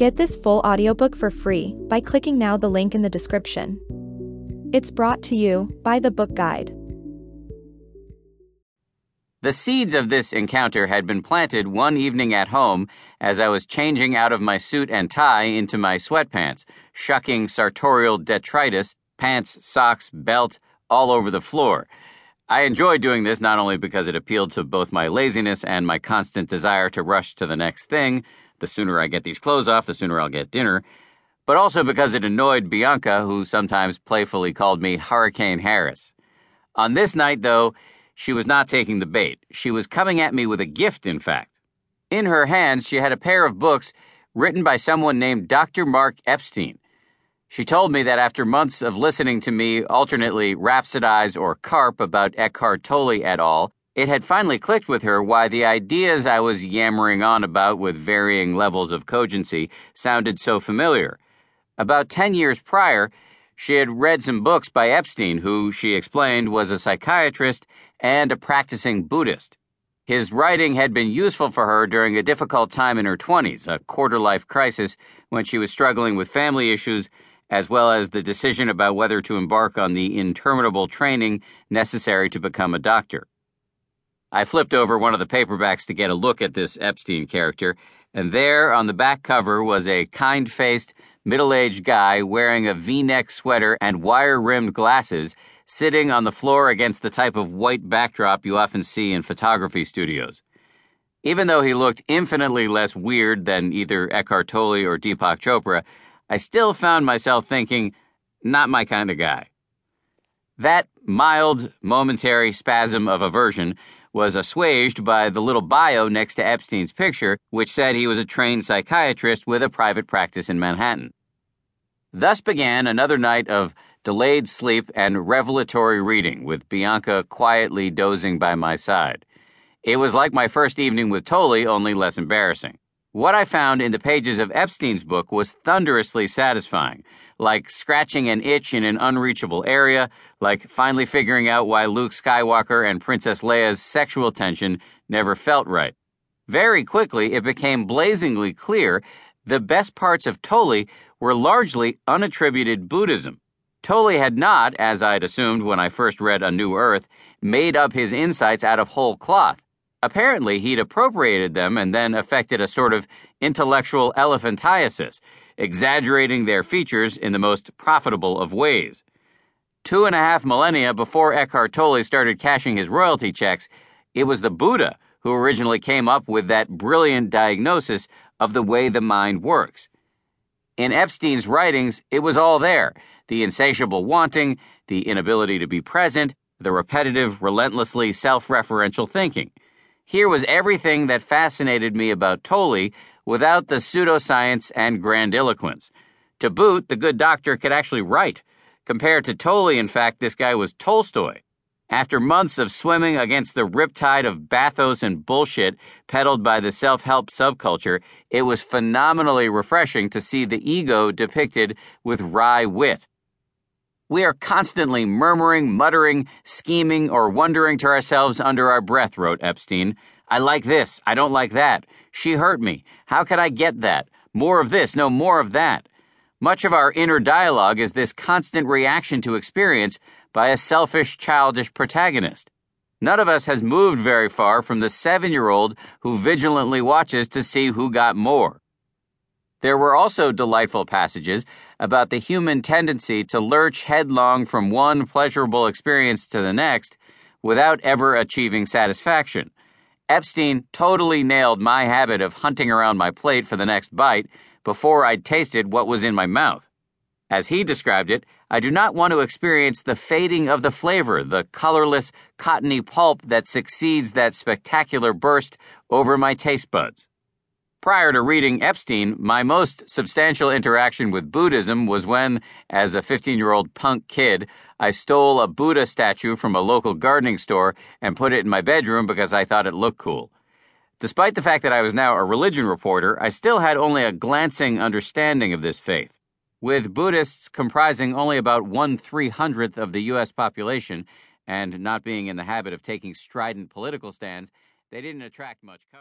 Get this full audiobook for free by clicking now the link in the description. It's brought to you by the Book Guide. The seeds of this encounter had been planted one evening at home as I was changing out of my suit and tie into my sweatpants, shucking sartorial detritus, pants, socks, belt, all over the floor. I enjoyed doing this not only because it appealed to both my laziness and my constant desire to rush to the next thing the sooner I get these clothes off, the sooner I'll get dinner but also because it annoyed Bianca, who sometimes playfully called me Hurricane Harris. On this night, though, she was not taking the bait. She was coming at me with a gift, in fact. In her hands, she had a pair of books written by someone named Dr. Mark Epstein. She told me that after months of listening to me alternately rhapsodize or carp about Eckhart Tolle et al., it had finally clicked with her why the ideas I was yammering on about with varying levels of cogency sounded so familiar. About 10 years prior, she had read some books by Epstein, who, she explained, was a psychiatrist and a practicing Buddhist. His writing had been useful for her during a difficult time in her 20s, a quarter life crisis, when she was struggling with family issues, as well as the decision about whether to embark on the interminable training necessary to become a doctor. I flipped over one of the paperbacks to get a look at this Epstein character, and there on the back cover was a kind faced, middle aged guy wearing a v neck sweater and wire rimmed glasses sitting on the floor against the type of white backdrop you often see in photography studios. Even though he looked infinitely less weird than either Eckhart Tolle or Deepak Chopra, I still found myself thinking, not my kind of guy. That mild, momentary spasm of aversion was assuaged by the little bio next to Epstein's picture, which said he was a trained psychiatrist with a private practice in Manhattan. Thus began another night of delayed sleep and revelatory reading, with Bianca quietly dozing by my side. It was like my first evening with Tolle, only less embarrassing. What I found in the pages of Epstein's book was thunderously satisfying, like scratching an itch in an unreachable area, like finally figuring out why Luke Skywalker and Princess Leia's sexual tension never felt right. Very quickly, it became blazingly clear the best parts of Tolle were largely unattributed Buddhism. Tolle had not, as I'd assumed when I first read A New Earth, made up his insights out of whole cloth. Apparently, he'd appropriated them and then effected a sort of intellectual elephantiasis, exaggerating their features in the most profitable of ways. Two and a half millennia before Eckhart Tolle started cashing his royalty checks, it was the Buddha who originally came up with that brilliant diagnosis of the way the mind works. In Epstein's writings, it was all there the insatiable wanting, the inability to be present, the repetitive, relentlessly self referential thinking. Here was everything that fascinated me about Tolle without the pseudoscience and grandiloquence. To boot, the good doctor could actually write. Compared to Tolle, in fact, this guy was Tolstoy. After months of swimming against the riptide of bathos and bullshit peddled by the self help subculture, it was phenomenally refreshing to see the ego depicted with wry wit. We are constantly murmuring, muttering, scheming, or wondering to ourselves under our breath, wrote Epstein. I like this. I don't like that. She hurt me. How can I get that? More of this, no more of that. Much of our inner dialogue is this constant reaction to experience by a selfish, childish protagonist. None of us has moved very far from the seven year old who vigilantly watches to see who got more. There were also delightful passages about the human tendency to lurch headlong from one pleasurable experience to the next without ever achieving satisfaction. Epstein totally nailed my habit of hunting around my plate for the next bite before I'd tasted what was in my mouth. As he described it, I do not want to experience the fading of the flavor, the colorless, cottony pulp that succeeds that spectacular burst over my taste buds. Prior to reading Epstein, my most substantial interaction with Buddhism was when, as a 15 year old punk kid, I stole a Buddha statue from a local gardening store and put it in my bedroom because I thought it looked cool. Despite the fact that I was now a religion reporter, I still had only a glancing understanding of this faith. With Buddhists comprising only about one three hundredth of the U.S. population and not being in the habit of taking strident political stands, they didn't attract much coverage.